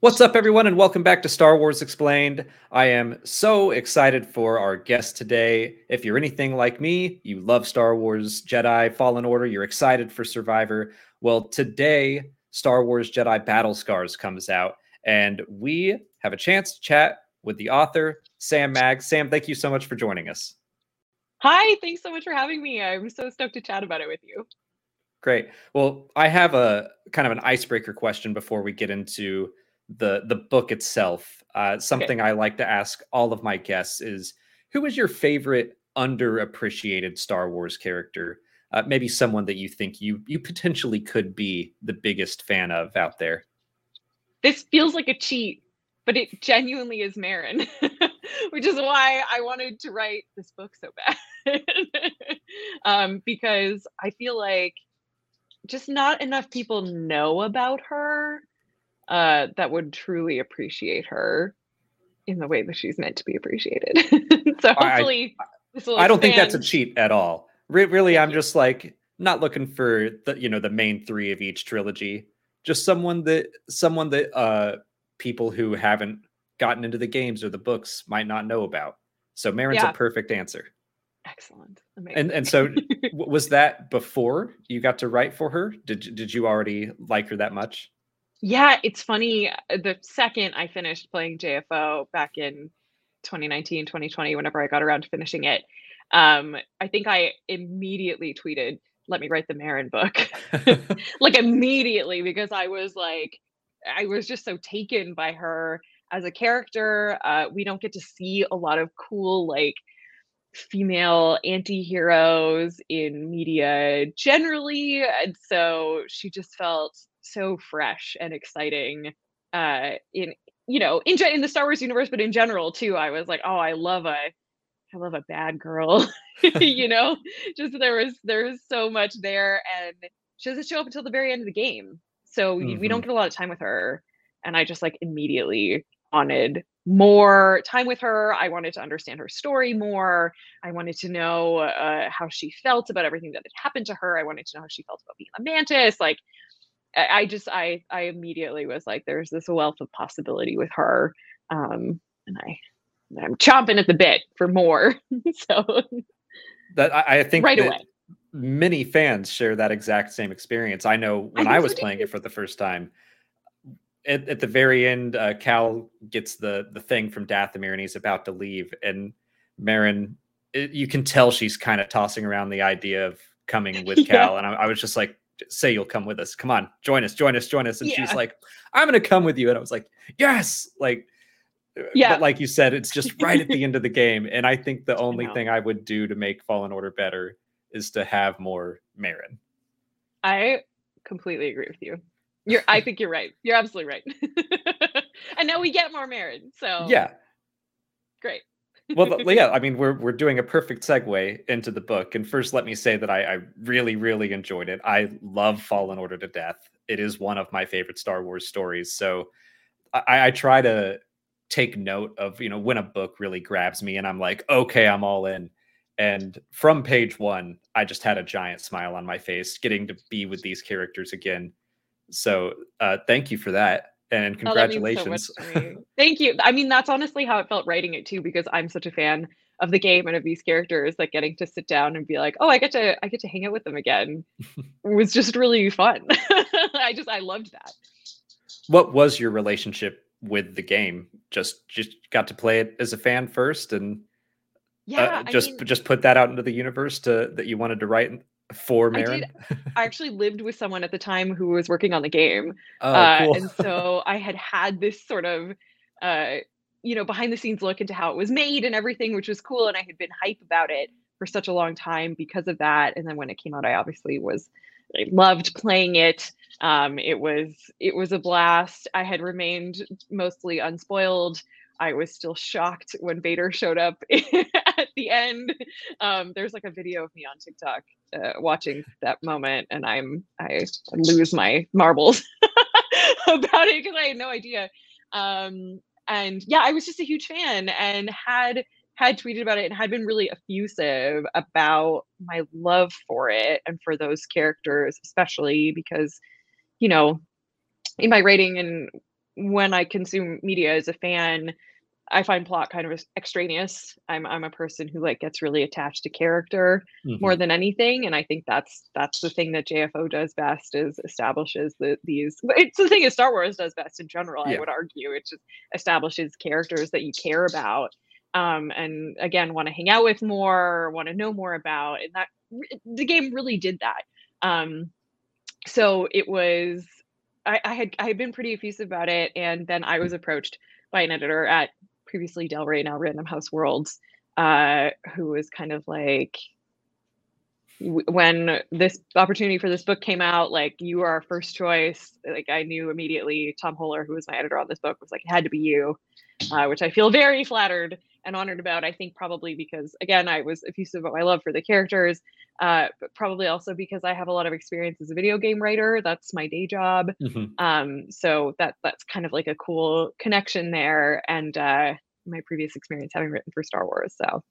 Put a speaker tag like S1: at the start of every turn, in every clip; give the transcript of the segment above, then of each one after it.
S1: What's up, everyone, and welcome back to Star Wars Explained. I am so excited for our guest today. If you're anything like me, you love Star Wars Jedi Fallen Order, you're excited for Survivor. Well, today, Star Wars Jedi Battle Scars comes out, and we have a chance to chat with the author, Sam Maggs. Sam, thank you so much for joining us.
S2: Hi, thanks so much for having me. I'm so stoked to chat about it with you.
S1: Great. Well, I have a kind of an icebreaker question before we get into the the book itself. Uh, something okay. I like to ask all of my guests is, who is your favorite underappreciated Star Wars character? Uh, maybe someone that you think you you potentially could be the biggest fan of out there.
S2: This feels like a cheat, but it genuinely is Merrin, which is why I wanted to write this book so bad. um, because I feel like just not enough people know about her uh, that would truly appreciate her in the way that she's meant to be appreciated. so hopefully,
S1: I, I, I don't think that's a cheat at all. Re- really, I'm just like not looking for the you know the main three of each trilogy. Just someone that someone that uh people who haven't gotten into the games or the books might not know about. So Merrin's yeah. a perfect answer.
S2: Excellent.
S1: Amazing. And and so was that before you got to write for her? Did did you already like her that much?
S2: Yeah, it's funny. Uh, the second I finished playing JFO back in 2019, 2020, whenever I got around to finishing it, um, I think I immediately tweeted, let me write the Merrin book. like immediately, because I was like, I was just so taken by her as a character. Uh, we don't get to see a lot of cool, like, female anti-heroes in media generally and so she just felt so fresh and exciting uh in you know in in the Star Wars universe but in general too I was like oh I love a I love a bad girl you know just there was there was so much there and she doesn't show up until the very end of the game so mm-hmm. we don't mm-hmm. get a lot of time with her and I just like immediately wanted more time with her. I wanted to understand her story more. I wanted to know uh, how she felt about everything that had happened to her. I wanted to know how she felt about being a mantis. Like, I just I I immediately was like, there's this wealth of possibility with her, um, and I I'm chomping at the bit for more. so
S1: that I, I think right away. Many fans share that exact same experience. I know when I, I was playing it for the first time. At, at the very end, uh, Cal gets the the thing from Dathomir, and he's about to leave, and Merrin, it, you can tell she's kind of tossing around the idea of coming with Cal, yeah. and I, I was just like, say you'll come with us. Come on, join us, join us, join us. And yeah. she's like, I'm gonna come with you. And I was like, yes, like uh, yeah. But like you said, it's just right at the end of the game. And I think the only I thing I would do to make Fallen Order better is to have more Merrin.
S2: I completely agree with you. You're I think you're right. You're absolutely right. and now we get more Merrin. So
S1: yeah.
S2: Great
S1: well, yeah, I mean, we're we're doing a perfect segue into the book. And first, let me say that I, I really, really enjoyed it. I love Fallen Order to death. It is one of my favorite Star Wars stories. So I, I try to take note of you know when a book really grabs me, and I'm like, okay, I'm all in. And from page one, I just had a giant smile on my face, getting to be with these characters again. So uh, thank you for that and congratulations.
S2: Oh, so Thank you. I mean, that's honestly how it felt writing it too, because I'm such a fan of the game and of these characters like getting to sit down and be like, oh, I get to I get to hang out with them again was just really fun. I just I loved that.
S1: What was your relationship with the game? Just just got to play it as a fan first and uh, yeah, uh, just I mean, just put that out into the universe to that you wanted to write for Merrin?
S2: I, did, I actually lived with someone at the time who was working on the game. Oh, uh, cool. and so I had had this sort of, uh, you know, behind the scenes look into how it was made and everything, which was cool. And I had been hype about it for such a long time because of that. And then when it came out, I obviously was, I loved playing it. Um, it was, it was a blast. I had remained mostly unspoiled. I was still shocked when Vader showed up at the end. Um, there's like a video of me on TikTok uh, watching that moment, and I'm I lose my marbles about it because I had no idea. Um, and yeah, I was just a huge fan and had had tweeted about it and had been really effusive about my love for it and for those characters, especially because, you know, in my writing and when I consume media as a fan, I find plot kind of extraneous. I'm I'm a person who like gets really attached to character mm-hmm. more than anything, and I think that's that's the thing that JFO does best is establishes the these. It's the thing that Star Wars does best in general. Yeah. I would argue it just establishes characters that you care about, um, and again want to hang out with more, want to know more about, and that the game really did that. Um, so it was I, I had I had been pretty effusive about it, and then I was approached by an editor at previously Del Rey, now Random House Worlds, uh, who was kind of like, when this opportunity for this book came out, like you are our first choice. Like I knew immediately Tom Hoeler, who was my editor on this book, was like, it had to be you, uh, which I feel very flattered and honored about. I think probably because again, I was effusive about my love for the characters, uh, but probably also because I have a lot of experience as a video game writer. That's my day job. Mm-hmm. Um, so that that's kind of like a cool connection there. And uh, my previous experience having written for Star Wars. So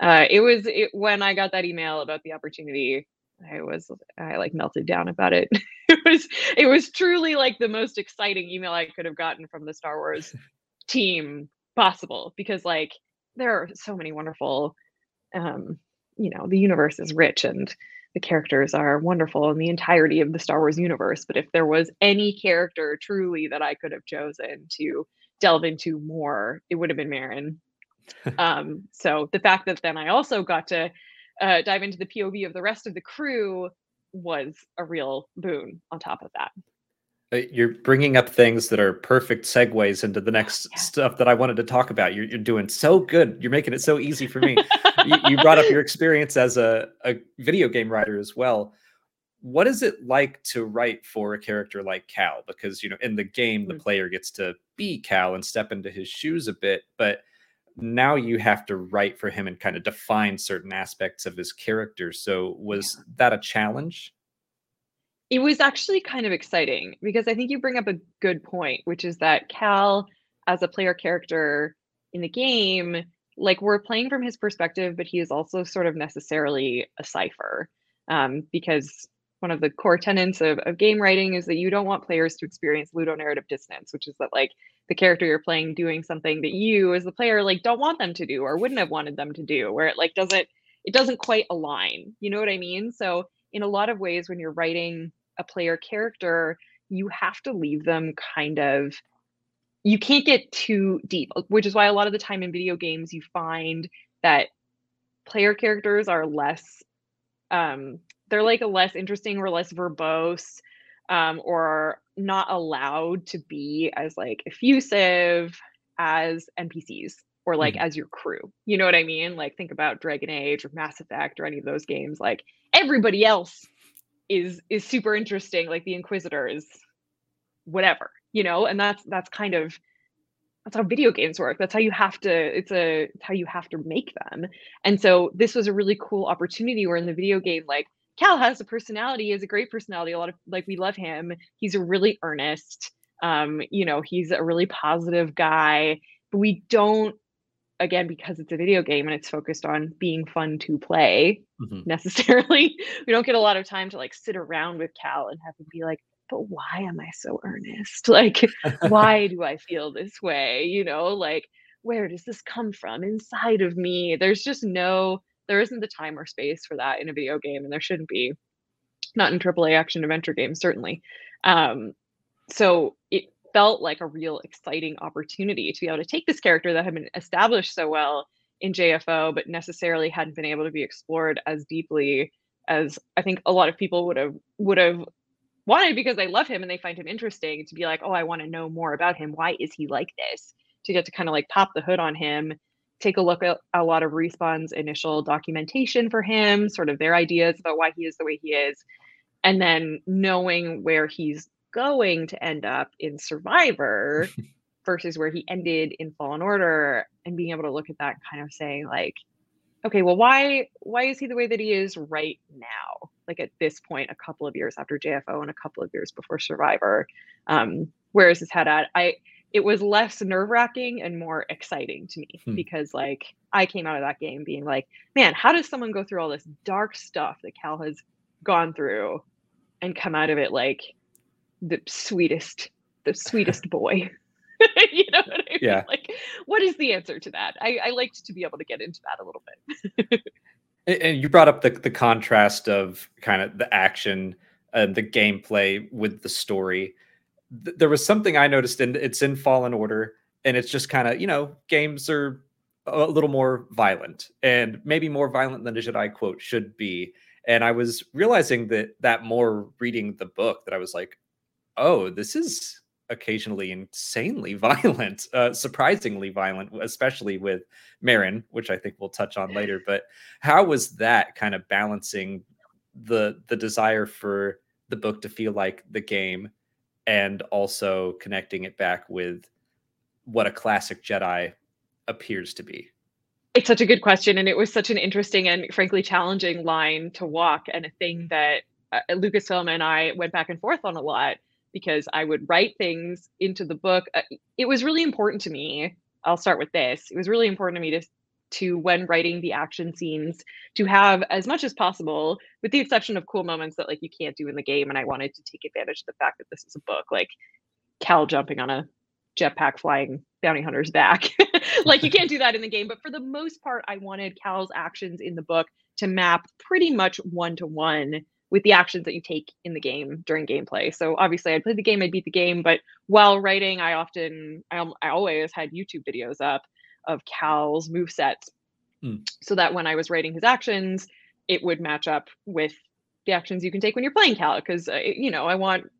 S2: uh, it was it, when I got that email about the opportunity. I was I like melted down about it. it was it was truly like the most exciting email I could have gotten from the Star Wars team possible because like there are so many wonderful um you know the universe is rich and the characters are wonderful in the entirety of the Star Wars universe but if there was any character truly that I could have chosen to delve into more, it would have been Merrin. um, so the fact that then I also got to uh, dive into the POV of the rest of the crew was a real boon on top of that.
S1: Uh, you're bringing up things that are perfect segues into the next yeah. stuff that I wanted to talk about. You're, you're doing so good. You're making it so easy for me. you, you, brought up your experience as a, a video game writer as well what is it like to write for a character like Cal? Because you know, in the game, the mm. player gets to be Cal and step into his shoes a bit, but now you have to write for him and kind of define certain aspects of his character. So, was yeah. that a challenge?
S2: It was actually kind of exciting because I think you bring up a good point, which is that Cal, as a player character in the game, like we're playing from his perspective, but he is also sort of necessarily a cipher um, because one of the core tenets of, of game writing is that you don't want players to experience ludonarrative dissonance, which is that like the character you're playing doing something that you as the player like don't want them to do or wouldn't have wanted them to do, where it like doesn't it doesn't quite align. You know what I mean? So in a lot of ways, when you're writing a player character, you have to leave them kind of you can't get too deep, which is why a lot of the time in video games you find that player characters are less um they're like a less interesting or less verbose um, or not allowed to be as like effusive as npcs or like mm-hmm. as your crew. You know what i mean? Like think about dragon age or mass effect or any of those games. Like everybody else is is super interesting like the inquisitor is whatever you know and that's that's kind of that's how video games work that's how you have to it's a it's how you have to make them and so this was a really cool opportunity where in the video game like Cal has a personality, has a great personality. A lot of like we love him. He's a really earnest. Um, you know, he's a really positive guy. But we don't again because it's a video game and it's focused on being fun to play mm-hmm. necessarily. we don't get a lot of time to like sit around with Cal and have him be like, but why am I so earnest? Like, why do I feel this way? You know, like where does this come from inside of me? There's just no there isn't the time or space for that in a video game, and there shouldn't be. Not in AAA action adventure games, certainly. Um, so it felt like a real exciting opportunity to be able to take this character that had been established so well in JFO, but necessarily hadn't been able to be explored as deeply as I think a lot of people would have would have wanted because they love him and they find him interesting to be like, oh, I want to know more about him. Why is he like this? To get to kind of like pop the hood on him take a look at a lot of Respawn's initial documentation for him, sort of their ideas about why he is the way he is, and then knowing where he's going to end up in Survivor versus where he ended in Fallen Order, and being able to look at that kind of saying like, okay, well, why why is he the way that he is right now? Like at this point, a couple of years after JFO and a couple of years before Survivor, um, where is his head at? I it was less nerve wracking and more exciting to me hmm. because like I came out of that game being like, man, how does someone go through all this dark stuff that Cal has gone through and come out of it like the sweetest, the sweetest boy? you know what I mean? Yeah. Like, what is the answer to that? I, I liked to be able to get into that a little bit.
S1: and you brought up the the contrast of kind of the action and the gameplay with the story. There was something I noticed, and it's in Fallen Order, and it's just kind of you know games are a little more violent and maybe more violent than a Jedi quote should be. And I was realizing that that more reading the book that I was like, oh, this is occasionally insanely violent, uh, surprisingly violent, especially with Merrin, which I think we'll touch on later. But how was that kind of balancing the the desire for the book to feel like the game and also connecting it back with what a classic Jedi appears to be?
S2: It's such a good question. And it was such an interesting and frankly challenging line to walk, and a thing that uh, Lucasfilm and I went back and forth on a lot because I would write things into the book. Uh, it was really important to me. I'll start with this. It was really important to me to to when writing the action scenes to have as much as possible with the exception of cool moments that like you can't do in the game and I wanted to take advantage of the fact that this is a book like Cal jumping on a jetpack flying bounty hunter's back. like you can't do that in the game, but for the most part, I wanted Cal's actions in the book to map pretty much one to one with the actions that you take in the game during gameplay. So obviously, I'd play the game, I'd beat the game, but while writing, I often, I, I always had YouTube videos up of Cal's move sets, mm. so that when I was writing his actions, it would match up with the actions you can take when you're playing Cal. Because uh, you know, I want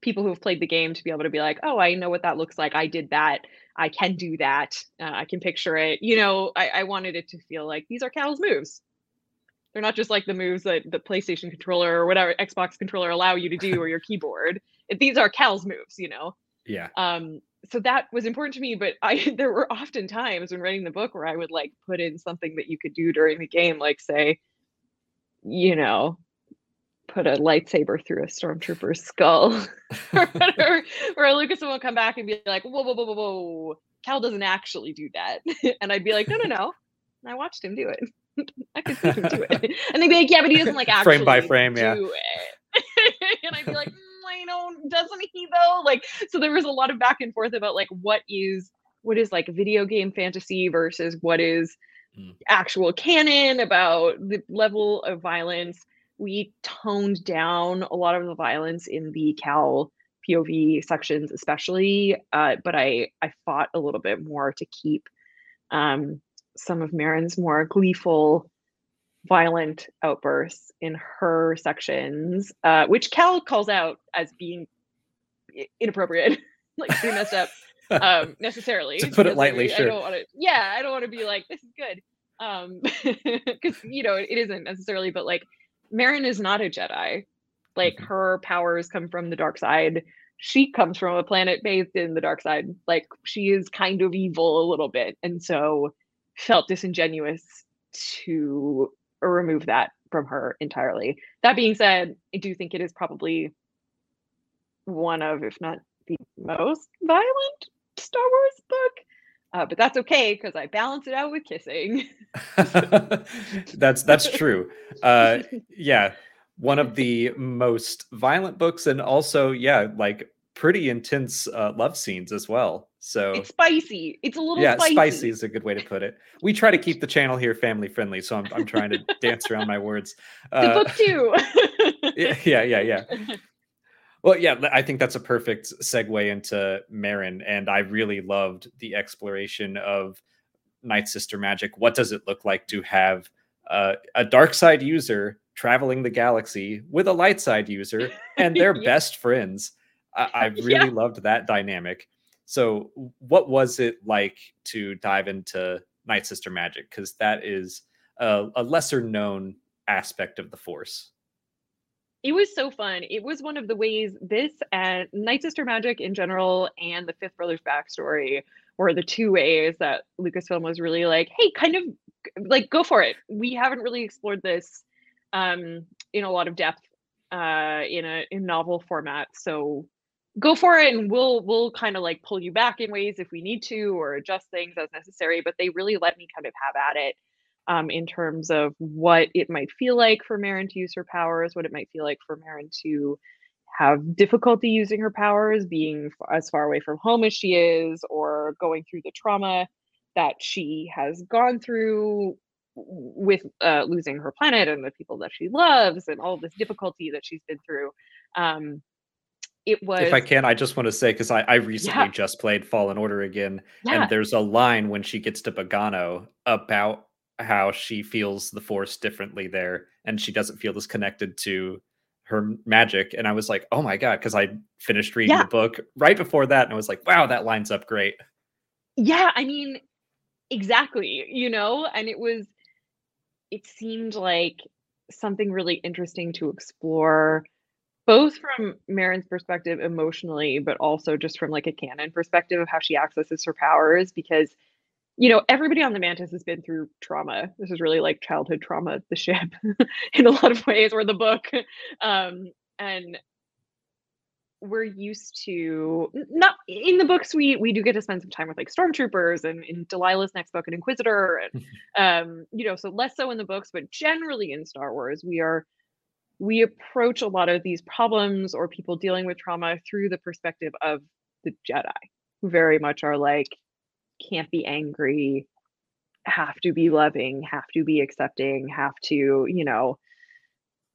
S2: people who have played the game to be able to be like, oh, I know what that looks like. I did that. I can do that. Uh, I can picture it. You know, I, I wanted it to feel like these are Cal's moves. They're not just like the moves that the PlayStation controller or whatever Xbox controller allow you to do or your keyboard. These are Cal's moves, you know.
S1: Yeah.
S2: Um. So that was important to me, but I there were often times when writing the book where I would like put in something that you could do during the game, like say, you know, put a lightsaber through a stormtrooper's skull or whatever, where Lucas will come back and be like, whoa, whoa, whoa, whoa, whoa. Cal doesn't actually do that. and I'd be like, no, no, no. And I watched him do it. I could see him do it. And they'd be like, yeah, but he doesn't like actually
S1: frame by frame, yeah.
S2: and I'd be like, mm, I don't, doesn't he though? Like, so there was a lot of back and forth about like what is what is like video game fantasy versus what is mm. actual canon about the level of violence we toned down a lot of the violence in the Cal POV sections, especially. Uh, but I I fought a little bit more to keep um, some of Merrin's more gleeful, violent outbursts in her sections, uh, which Cal calls out as being inappropriate, like pretty messed up. Um, necessarily
S1: to put it lightly, I, sure.
S2: I don't want to. Yeah, I don't want to be like this is good, um, because you know it, it isn't necessarily, but like merrin is not a Jedi. Like mm-hmm. her powers come from the dark side. She comes from a planet bathed in the dark side. Like she is kind of evil a little bit. And so felt disingenuous to remove that from her entirely. That being said, I do think it is probably one of, if not the most violent Star Wars book. Uh, but that's okay because I balance it out with kissing.
S1: that's that's true. Uh, yeah, one of the most violent books, and also yeah, like pretty intense uh, love scenes as well. So
S2: it's spicy. It's a little
S1: yeah,
S2: spicy.
S1: spicy is a good way to put it. We try to keep the channel here family friendly, so I'm I'm trying to dance around my words.
S2: Uh, the book too.
S1: yeah, yeah, yeah. Well, yeah, I think that's a perfect segue into Merrin, and I really loved the exploration of Night Sister magic. What does it look like to have uh, a dark side user traveling the galaxy with a light side user and they're yeah. best friends? I, I really yeah. loved that dynamic. So, what was it like to dive into Night Sister magic? Because that is a, a lesser known aspect of the Force
S2: it was so fun. It was one of the ways this and Night Sister Magic in general and the Fifth Brothers backstory were the two ways that Lucasfilm was really like, hey, kind of like go for it. We haven't really explored this um, in a lot of depth uh, in a in novel format, so go for it, and we'll we'll kind of like pull you back in ways if we need to or adjust things as necessary. But they really let me kind of have at it um, in terms of what it might feel like for Merrin to use her powers, what it might feel like for Merrin to have difficulty using her powers, being as far away from home as she is, or going through the trauma that she has gone through with uh, losing her planet and the people that she loves and all this difficulty that she's been through. Um, it was.
S1: If I can, I just want to say because I, I recently yeah. just played Fallen Order again, yeah. and there's a line when she gets to Bogano about how she feels the Force differently there, and she doesn't feel as connected to her magic. And I was like, oh my god, because I finished reading yeah. the book right before that, and I was like, wow, that lines up great.
S2: Yeah, I mean, exactly. You know, and it was. It seemed like something really interesting to explore both from Merrin's perspective emotionally, but also just from like a canon perspective of how she accesses her powers. Because, you know, everybody on the Mantis has been through trauma. This is really like childhood trauma, the ship, in a lot of ways, or the book. Um, and we're used to not in the books we we do get to spend some time with like stormtroopers and in delilah's next book an inquisitor and um you know so less so in the books but generally in star wars we are we approach a lot of these problems or people dealing with trauma through the perspective of the Jedi, who very much are like, can't be angry, have to be loving, have to be accepting, have to, you know,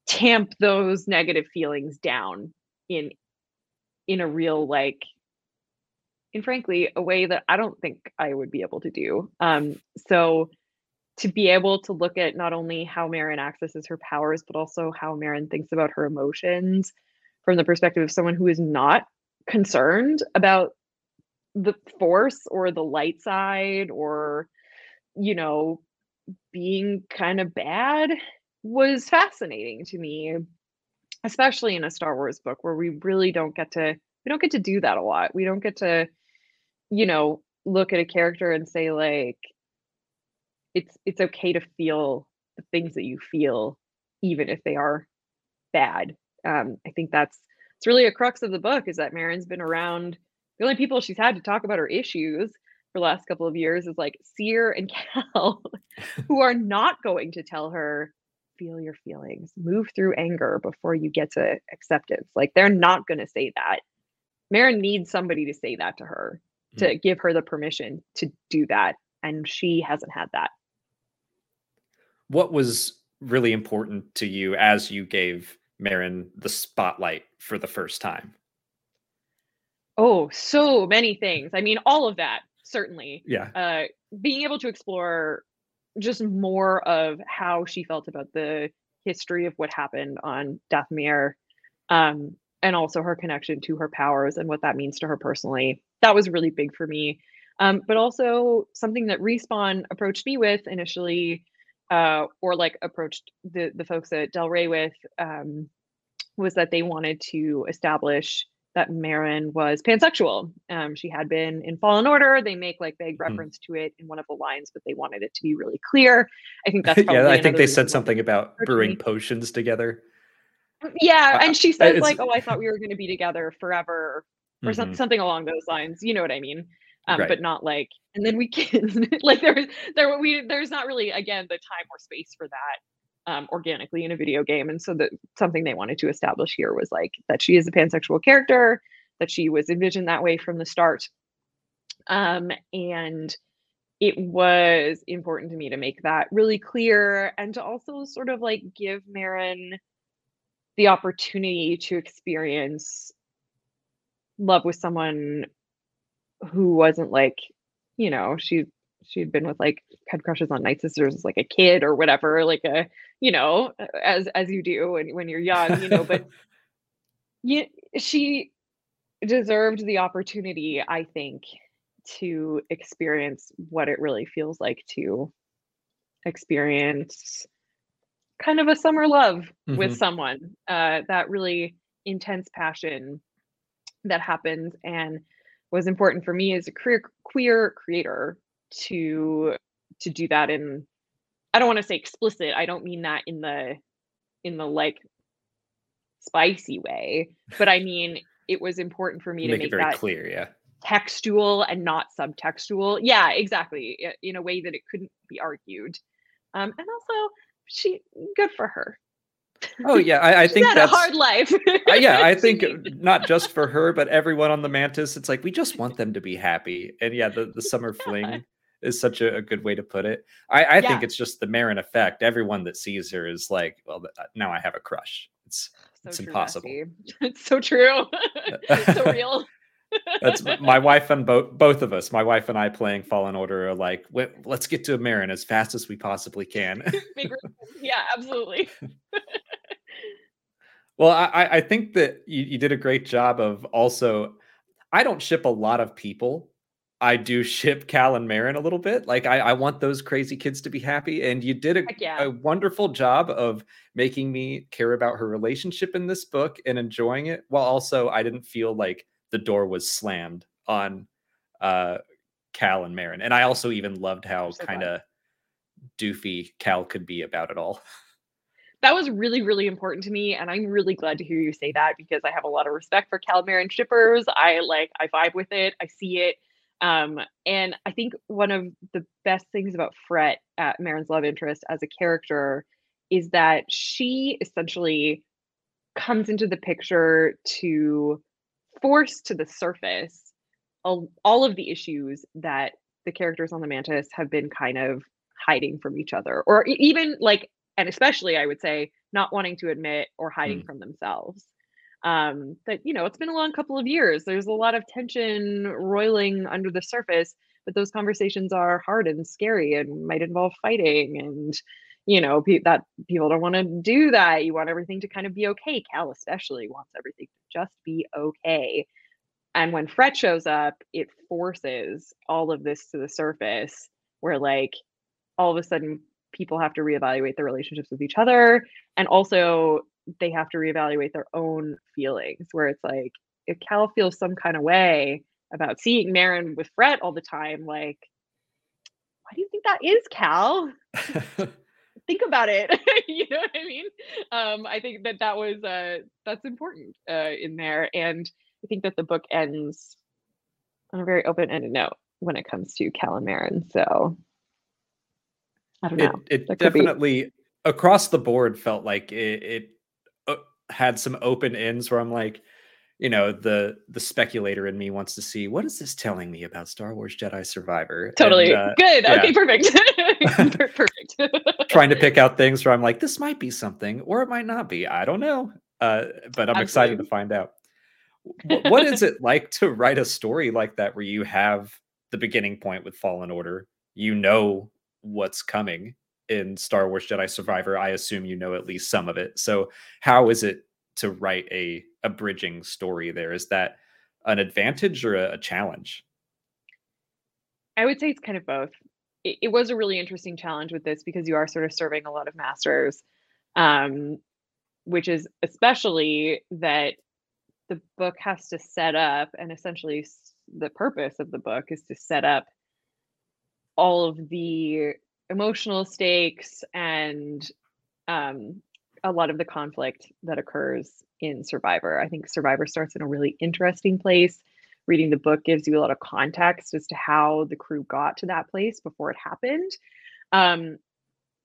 S2: tamp those negative feelings down in in a real like in frankly a way that I don't think I would be able to do. Um so to be able to look at not only how Merrin accesses her powers, but also how Merrin thinks about her emotions from the perspective of someone who is not concerned about the force or the light side or, you know, being kind of bad was fascinating to me, especially in a Star Wars book where we really don't get to we don't get to do that a lot. We don't get to, you know, look at a character and say like it's it's okay to feel the things that you feel even if they are bad um, i think that's it's really a crux of the book is that Merrin's been around the only people she's had to talk about her issues for the last couple of years is like Cere and Cal, who are not going to tell her, feel your feelings, move through anger before you get to acceptance. Like they're not going to say that. Merrin needs somebody to say that to her, to mm. give her the permission to do that. And she hasn't had that
S1: what was really important to you as you gave Merrin the spotlight for the first time?
S2: Oh, so many things. I mean, all of that, certainly.
S1: Yeah.
S2: Uh, being able to explore just more of how she felt about the history of what happened on Dathomir, um, and also her connection to her powers and what that means to her personally. That was really big for me. Um, but also something that Respawn approached me with initially uh, or like approached the the folks at Del Rey with um, was that they wanted to establish that Merrin was pansexual. Um, she had been in Fallen Order. They make like vague hmm. reference mm. to it in one of the lines, but they wanted it to be really clear. I think that's probably
S1: yeah. I think they said something about brewing potions together.
S2: Yeah, and she says like, "Oh, I thought we were going to be together forever," or mm-hmm. something along those lines. You know what I mean? Um, right. but not like and then we can like there's there we there's not really again the time or space for that um, organically in a video game and so that something they wanted to establish here was like that she is a pansexual character that she was envisioned that way from the start um, and it was important to me to make that really clear and to also sort of like give Merrin the opportunity to experience love with someone who wasn't like, you know, she she'd been with like had crushes on night sisters as like a kid or whatever, like a you know, as as you do when when you're young, you know, but yeah, she deserved the opportunity, I think, to experience what it really feels like to experience kind of a summer love mm-hmm. with someone uh, that really intense passion that happens and was important for me as a queer queer creator to to do that in I don't want to say explicit. I don't mean that in the in the like spicy way, but I mean it was important for me make to make it
S1: very
S2: that
S1: clear, yeah.
S2: Textual and not subtextual. Yeah, exactly. In a way that it couldn't be argued. Um, and also she good for her.
S1: Oh yeah, I, I think that's
S2: a hard life.
S1: yeah, I think not just for her, but everyone on the Mantis. It's like we just want them to be happy, and yeah, the the summer fling is such a, a, good way to put it. I, I yeah. think it's just the Merrin effect. Everyone that sees her is like, well, uh, now I have a crush. It's so it's true, impossible.
S2: It's so true. it's so real.
S1: That's my wife and both both of us. My wife and I playing Fallen Order are like, let's get to Merrin as fast as we possibly can.
S2: yeah, absolutely.
S1: well, I, I think that you, you did a great job of also. I don't ship a lot of people. I do ship Cal and Merrin a little bit. Like I, I want those crazy kids to be happy, and you did a, yeah. a wonderful job of making me care about her relationship in this book and enjoying it, while also I didn't feel like the door was slammed on uh, Cal and Merrin. And I also even loved how so kind of doofy Cal could be about it all.
S2: That was really, really important to me. And I'm really glad to hear you say that because I have a lot of respect for Cal Merrin shippers. I like, I vibe with it. I see it. Um, and I think one of the best things about Frette at Merrin's love interest as a character is that she essentially comes into the picture to force to the surface all, all of the issues that the characters on the mantis have been kind of hiding from each other or even like and especially i would say not wanting to admit or hiding mm. from themselves um that you know it's been a long couple of years there's a lot of tension roiling under the surface but those conversations are hard and scary and might involve fighting and you know pe- that people don't want to do that. You want everything to kind of be okay. Cal especially wants everything to just be okay. And when Frette shows up it forces all of this to the surface where like all of a sudden people have to reevaluate their relationships with each other and also they have to reevaluate their own feelings where it's like if cal feels some kind of way about seeing merrin with Frette all the time like why do you think that is cal think about it you know what i mean? Um i think that that was uh that's important uh in there and i think that the book ends on a very open-ended note when it comes to cal and merrin so i don't know
S1: it, it definitely be... across the board felt like it, it uh, had some open ends where i'm like you know the the speculator in me wants to see what is this telling me about Star Wars Jedi Survivor.
S2: Totally and, uh, good. Yeah. Okay, perfect. perfect.
S1: Trying to pick out things where I'm like, this might be something, or it might not be. I don't know, uh, but I'm Absolutely. excited to find out. what is it like to write a story like that, where you have the beginning point with Fallen Order? You know what's coming in Star Wars Jedi Survivor. I assume you know at least some of it. So, how is it to write a a bridging story there. Is that an advantage or a, a challenge?
S2: I would say it's kind of both. It, it, was a really interesting challenge with this because you are sort of serving a lot of masters um, which is especially that the book has to set up and essentially the purpose of the book is to set up all of the emotional stakes and um, a lot of the conflict that occurs in Survivor. I think Survivor starts in a really interesting place. Reading the book gives you a lot of context as to how the crew got to that place before it happened. Um,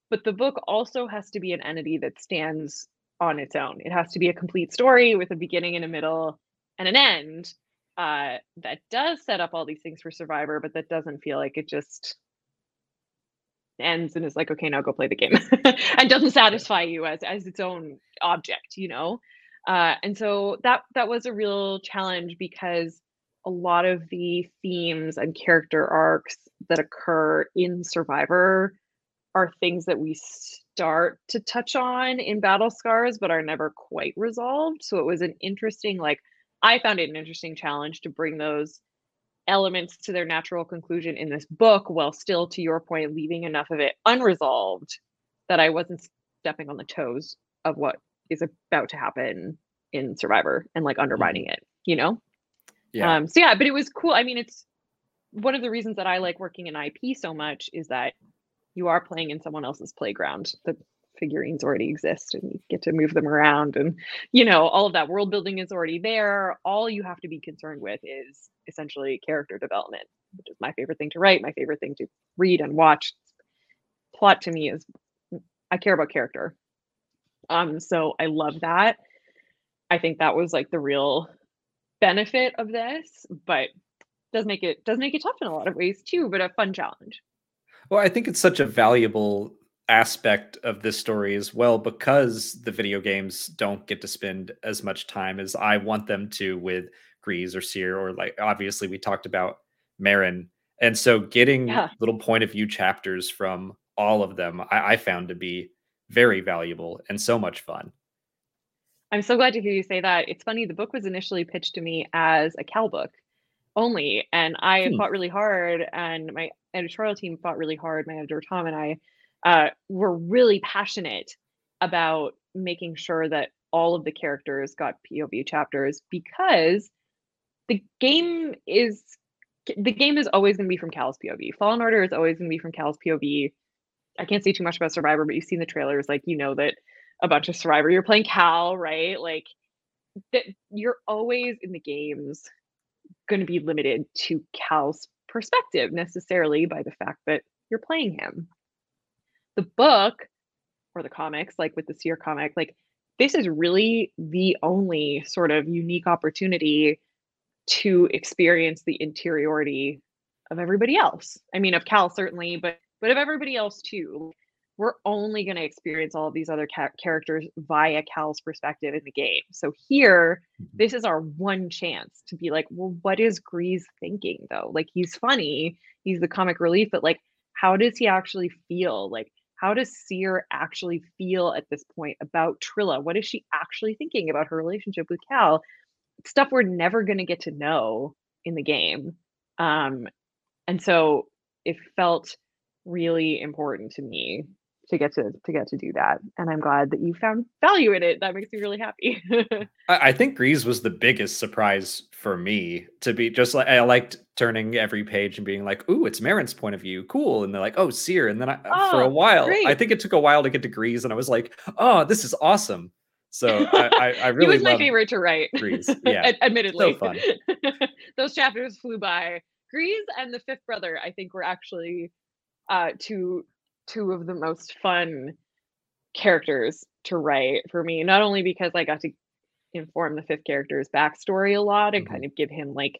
S2: but the book also has to be an entity that stands on its own. It has to be a complete story with a beginning and a middle and an end uh, that does set up all these things for Survivor, but that doesn't feel like it just ends and is like, okay, now go play the game, and doesn't satisfy you as as its own object, you know. Uh, and so that that was a real challenge because a lot of the themes and character arcs that occur in Survivor are things that we start to touch on in Battle Scars, but are never quite resolved. So it was an interesting, like, I found it an interesting challenge to bring those elements to their natural conclusion in this book while still to your point leaving enough of it unresolved that i wasn't stepping on the toes of what is about to happen in survivor and like undermining mm-hmm. it you know yeah um so yeah but it was cool i mean it's one of the reasons that i like working in ip so much is that you are playing in someone else's playground the figurines already exist and you get to move them around and you know all of that world building is already there all you have to be concerned with is essentially character development which is my favorite thing to write my favorite thing to read and watch plot to me is i care about character Um, so I love that. I think that was like the real benefit of this, but does make it does make it tough in a lot of ways too, but a fun challenge.
S1: Well, I think it's such a valuable aspect of this story as well because the video games don't get to spend as much time as I want them to with Greez or Cere or like obviously we talked about Merrin. And so getting yeah. little point of view chapters from all of them I, I found to be very valuable and so much fun.
S2: I'm so glad to hear you say that. It's funny, the book was initially pitched to me as a Cal book only, and I hmm. fought really hard, and my editorial team fought really hard. My editor Tom and I uh, were really passionate about making sure that all of the characters got POV chapters because the game is the game is always going to be from Cal's POV. Fallen Order is always going to be from Cal's POV. I can't say too much about Survivor, but you've seen the trailers, like you know that a bunch of Survivor, you're playing Cal, right? Like that you're always in the games going to be limited to Cal's perspective necessarily by the fact that you're playing him. The book or the comics, like with the Cere comic, like this is really the only sort of unique opportunity to experience the interiority of everybody else. I mean, of Cal certainly, but but of everybody else too. We're only going to experience all of these other ca- characters via Cal's perspective in the game. So here, mm-hmm. this is our one chance to be like, well, what is Greez thinking though? Like he's funny, he's the comic relief, but like, how does he actually feel? Like how does Cere actually feel at this point about Trilla? What is she actually thinking about her relationship with Cal? Stuff we're never going to get to know in the game. Um, and so it felt really important to me to get to to get to do that and i'm glad that you found value in it. That makes me really happy.
S1: I, think greez was the biggest surprise for me to be just like i liked turning every page and being like ooh it's Merrin's point of view. Cool. And they're like oh Cere and then I, oh, for a while great. i think it took a while to get to greez and i was like oh this is awesome. So I, I, I really
S2: he was my favorite to write.
S1: Greez, yeah,
S2: admittedly,
S1: so fun.
S2: Those chapters flew by. Greez and the fifth brother, I think, were actually uh, two two of the most fun characters to write for me. Not only because I got to inform the fifth character's backstory a lot and mm-hmm. kind of give him like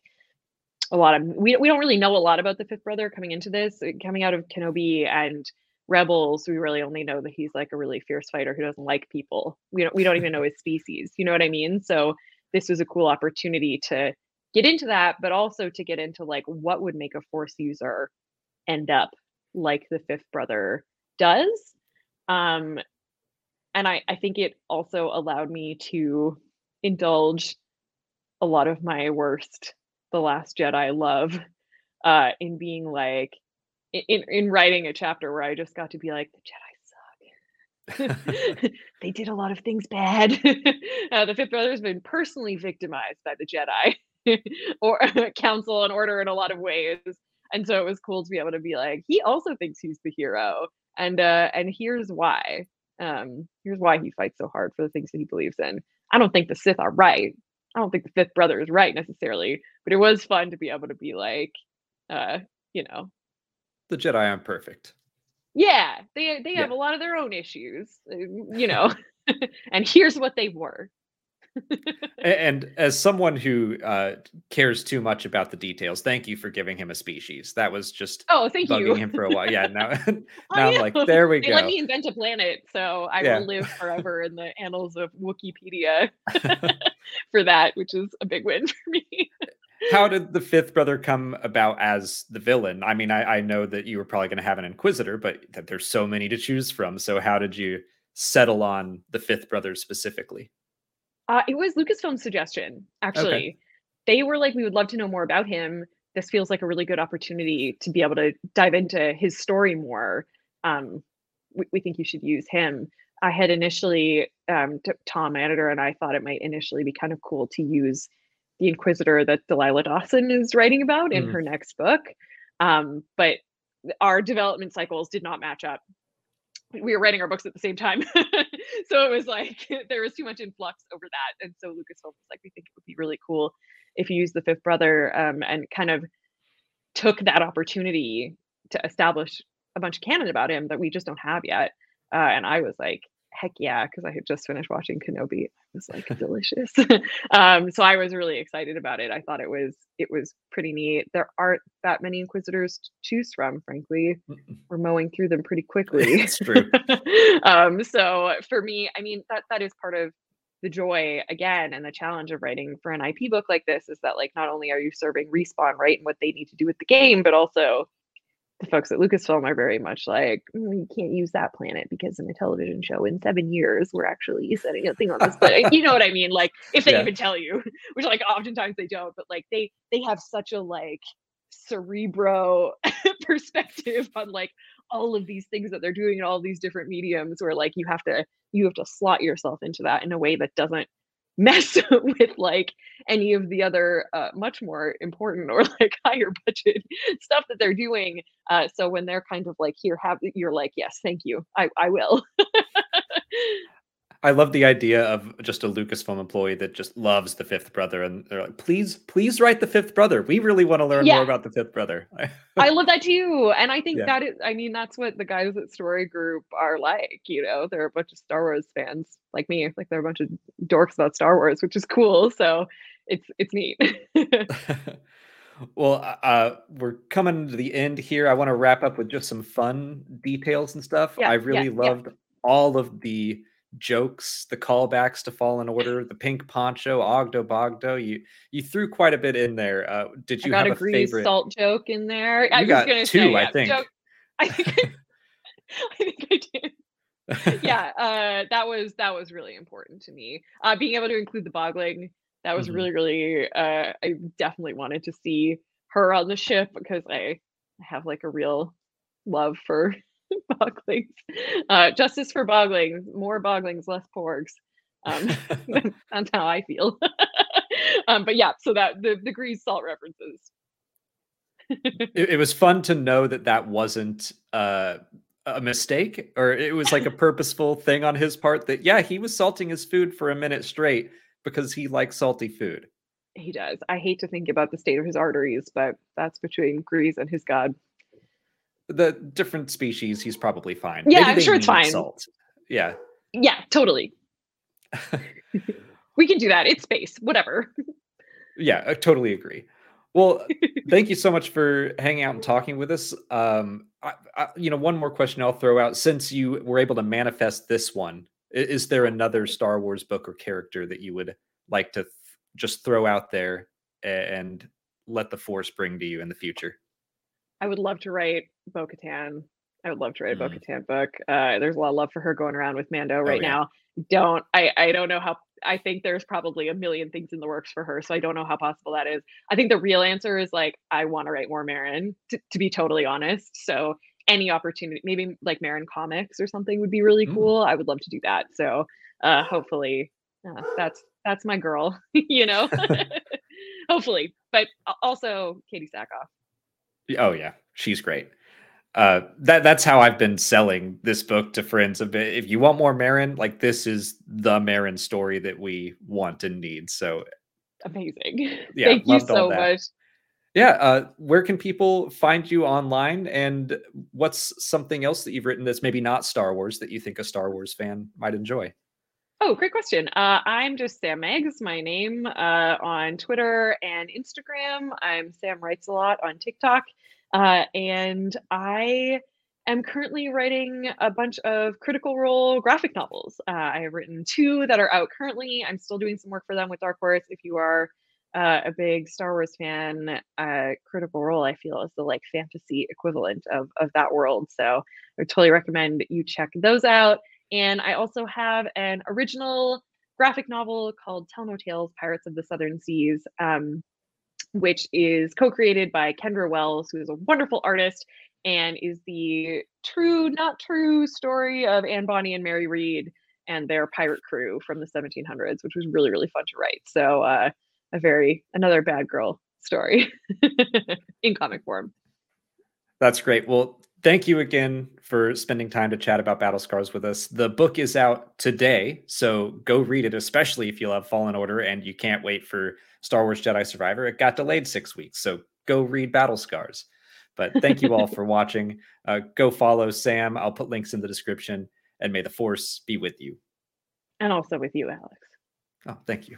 S2: a lot of we we don't really know a lot about the fifth brother coming into this uh, coming out of Kenobi and Rebels we really only know that he's like a really fierce fighter who doesn't like people. We don't we don't even know his species. You know what I mean? So this was a cool opportunity to get into that but also to get into like what would make a force user end up like the fifth brother does. Um, and I, I think it also allowed me to indulge a lot of my worst The Last Jedi love uh, in being like, in, in writing a chapter where I just got to be like, the Jedi suck. they did a lot of things bad. uh, the Fifth Brother has been personally victimized by the Jedi or Council and Order in a lot of ways and so it was cool to be able to be like he also thinks he's the hero and uh and here's why um here's why he fights so hard for the things that he believes in. I don't think the sith are right. I don't think the fifth brother is right necessarily but it was fun to be able to be like uh you know
S1: the jedi aren't perfect.
S2: Yeah they they have a lot of their own issues uh, you know and here's what they were
S1: and as someone who uh, cares too much about the details, thank you for giving him a species. That was just
S2: oh, thank
S1: bugging
S2: you.
S1: him for a while. Yeah, now, now I'm like, there we
S2: they
S1: go.
S2: Let me invent a planet, so I yeah. will live forever in the annals of Wikipedia for that, which is a big win for me.
S1: How did the fifth brother come about as the villain? I mean, I, I know that you were probably going to have an inquisitor, but that there's so many to choose from. So how did you settle on the fifth brother specifically?
S2: Uh, it was Lucasfilm's suggestion, actually. Okay. They were like, we would love to know more about him. This feels like a really good opportunity to be able to dive into his story more. Um, we, we think you should use him. I had initially, um, t- Tom, editor, and I thought it might initially be kind of cool to use the Inquisitor that Delilah Dawson is writing about in mm. her next book. Um, but our development cycles did not match up we were writing our books at the same time. so it was like there was too much influx over that. And so Lucasfilm was like, we think it would be really cool if you use the fifth brother um, and kind of took that opportunity to establish a bunch of canon about him that we just don't have yet. Uh, and I was like, heck yeah, because I had just finished watching Kenobi. It was like delicious. um, so I was really excited about it. I thought it was it was pretty neat. There aren't that many Inquisitors to choose from, frankly. We're mowing through them pretty quickly.
S1: That's true.
S2: um, so for me, I mean that that is part of the joy again and the challenge of writing for an IP book like this is that like not only are you serving respawn right and what they need to do with the game, but also the folks at Lucasfilm are very much like, mm, you can't use that planet because in a television show in seven years, we're actually setting a thing on this. But you know what I mean? Like if they yeah. even tell you, which like oftentimes they don't, but like they they have such a like cerebro perspective on like all of these things that they're doing in all these different mediums where like you have to you have to slot yourself into that in a way that doesn't mess with like any of the other uh, much more important or like higher budget stuff that they're doing uh, so when they're kind of like here have you're like yes thank you. I, I will
S1: I love the idea of just a Lucasfilm employee that just loves the Fifth Brother, and they're like, "Please, please write the Fifth Brother. We really want to learn yeah. more about the Fifth Brother."
S2: I love that too, and I think yeah. that is. I mean, that's what the guys at Story Group are like. You know, they're a bunch of Star Wars fans like me. Like they're a bunch of dorks about Star Wars, which is cool. So it's it's neat.
S1: well, uh, we're coming to the end here. I want to wrap up with just some fun details and stuff. Yeah, I really loved all of the jokes, the callbacks to Fallen Order, the pink poncho, Ogdo Bogdo. You you threw quite a bit in there. Uh, did you
S2: I got
S1: have
S2: a,
S1: a favorite
S2: salt joke in there?
S1: You I got was two, say, I yeah, think. Joke,
S2: I think I, I think I did. yeah, uh, that was that was really important to me. Uh, being able to include the bogling, that was mm-hmm. really really. Uh, I definitely wanted to see her on the ship because I have like a real love for boglings. Uh, justice for boglings. More boglings, less porgs. Um, that's how I feel. um, but yeah, so that the, the Greez salt references.
S1: it, it, was fun to know that that wasn't uh, a mistake or it was like a purposeful thing on his part that yeah he was salting his food for a minute straight because he likes salty food
S2: he does i hate to think about the state of his arteries but that's between Greez and his god
S1: the different species, he's probably fine.
S2: Yeah, Maybe I'm sure it's fine.
S1: Salt. Yeah.
S2: Yeah, totally. we can do that. It's space, whatever.
S1: yeah, I totally agree. Well, thank you so much for hanging out and talking with us. Um, I, I, you know, one more question I'll throw out since you were able to manifest this one. Is there another Star Wars book or character that you would like to th- just throw out there and let the Force bring to you in the future?
S2: I would love to write Bo Katan. I would love to write a mm. Bo Katan book. Uh, there's a lot of love for her going around with Mando oh, right oh, yeah. now. Don't I? I don't know how. I think there's probably a million things in the works for her, so I don't know how possible that is. I think the real answer is like I want to write more Merrin. To, to be totally honest, so any opportunity, maybe like Merrin comics or something would be really mm. cool. I would love to do that. So uh, hopefully, uh, that's that's my girl. you know, hopefully, but also Katee Sackhoff.
S1: Oh yeah, she's great. Uh, that that's how I've been selling this book to friends. A bit. If you want more Merrin, like this is the Merrin story that we want and need. So
S2: amazing! Yeah, thank you so much.
S1: Yeah, uh, where can people find you online? And what's something else that you've written that's maybe not Star Wars that you think a Star Wars fan might enjoy?
S2: Oh, great question. Uh, I'm just Sam Maggs, my name uh, on Twitter and Instagram. I'm Sam Writes a Lot on TikTok. Uh, and I am currently writing a bunch of critical role graphic novels. Uh, I have written two that are out currently. I'm still doing some work for them with Dark Horse. If you are uh, a big Star Wars fan, uh, Critical Role I feel is the like fantasy equivalent of of that world. So I would totally recommend you check those out. And I also have an original graphic novel called Tell No Tales: Pirates of the Southern Seas. Um, which is co-created by Kendra Wells, who is a wonderful artist and is the true, not true story of Anne Bonny and Mary Read and their pirate crew from the 1700s, which was really, really fun to write. So uh, a very another bad girl story in comic form.
S1: That's great. Well, thank you again for spending time to chat about Battle Scars with us. The book is out today, so go read it, especially if you love Fallen Order and you can't wait for Star Wars Jedi Survivor. It got delayed six weeks, so go read Battle Scars. But thank you all for watching. Uh, go follow Sam. I'll put links in the description. and may the force be with you.
S2: And also with you, Alex.
S1: Oh, thank you.